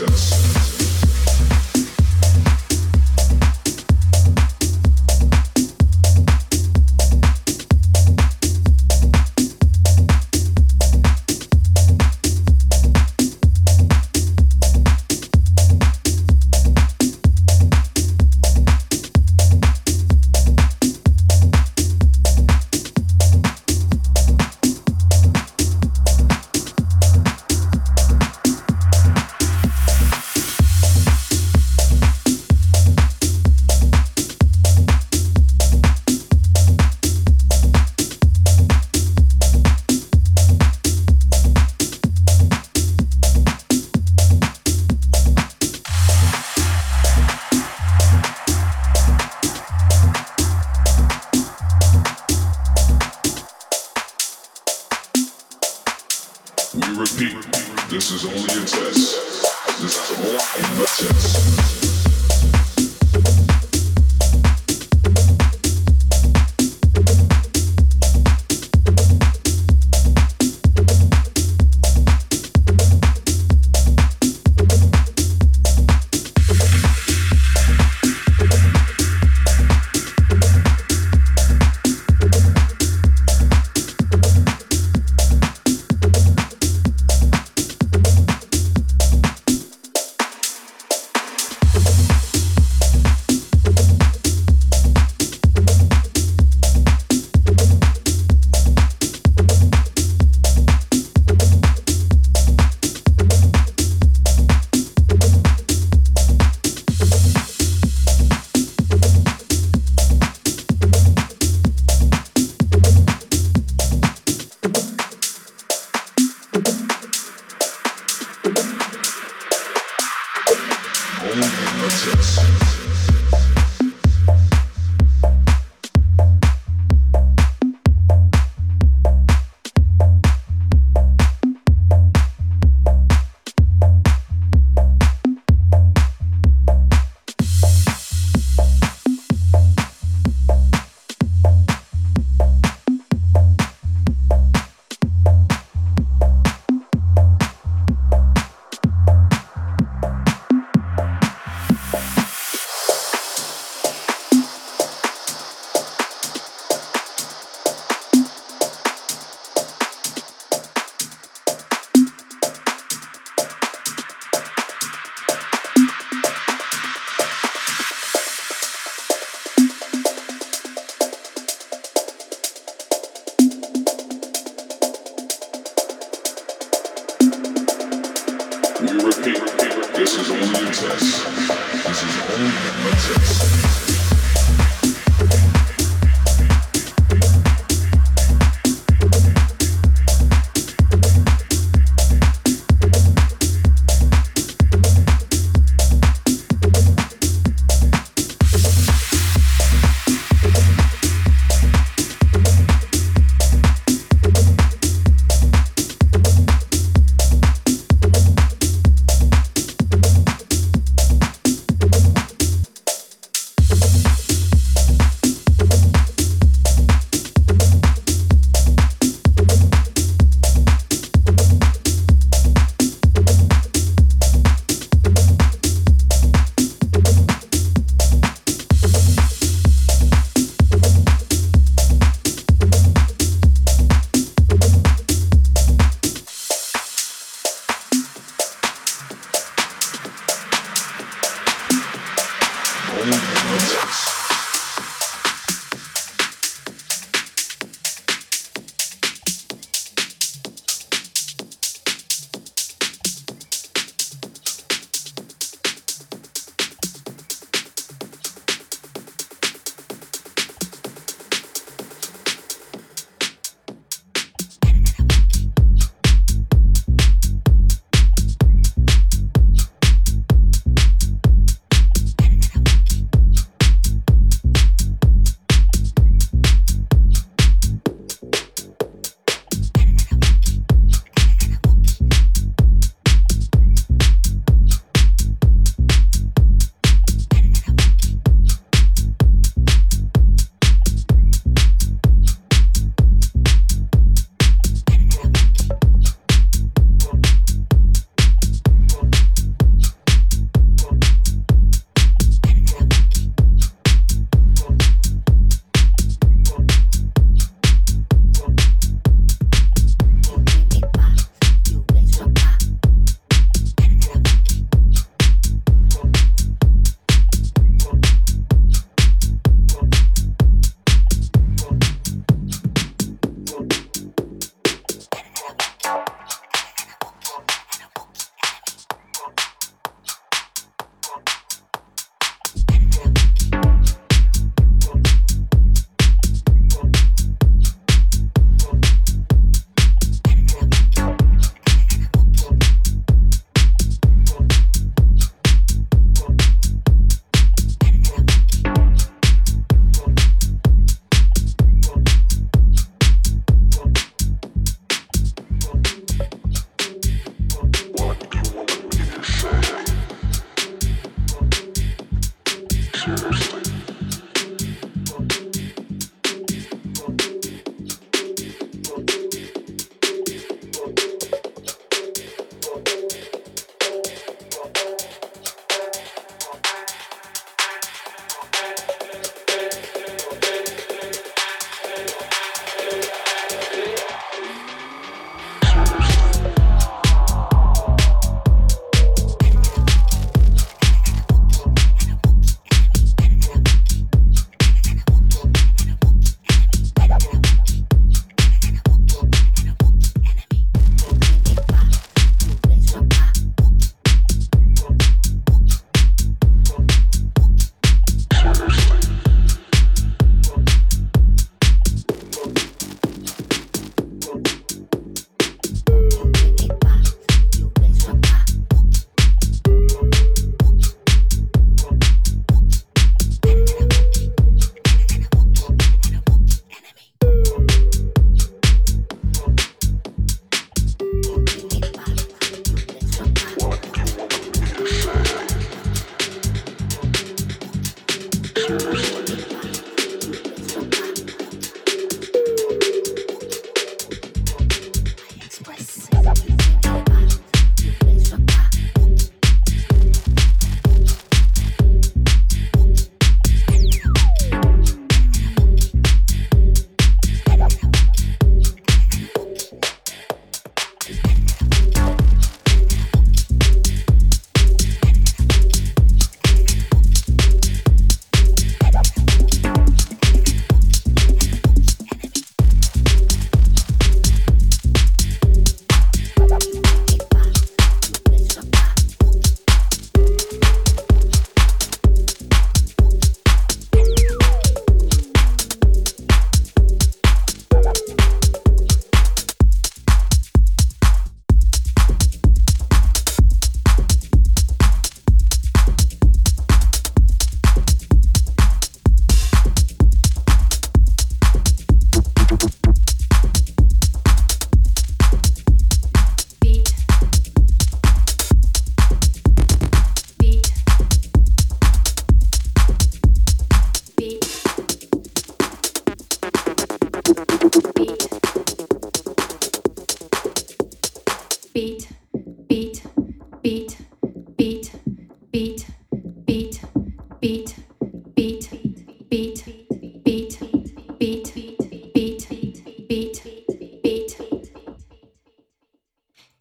success.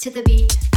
to the beat.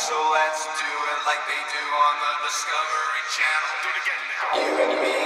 So let's do it like they do on the Discovery Channel. Do it again now. You and me.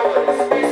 always be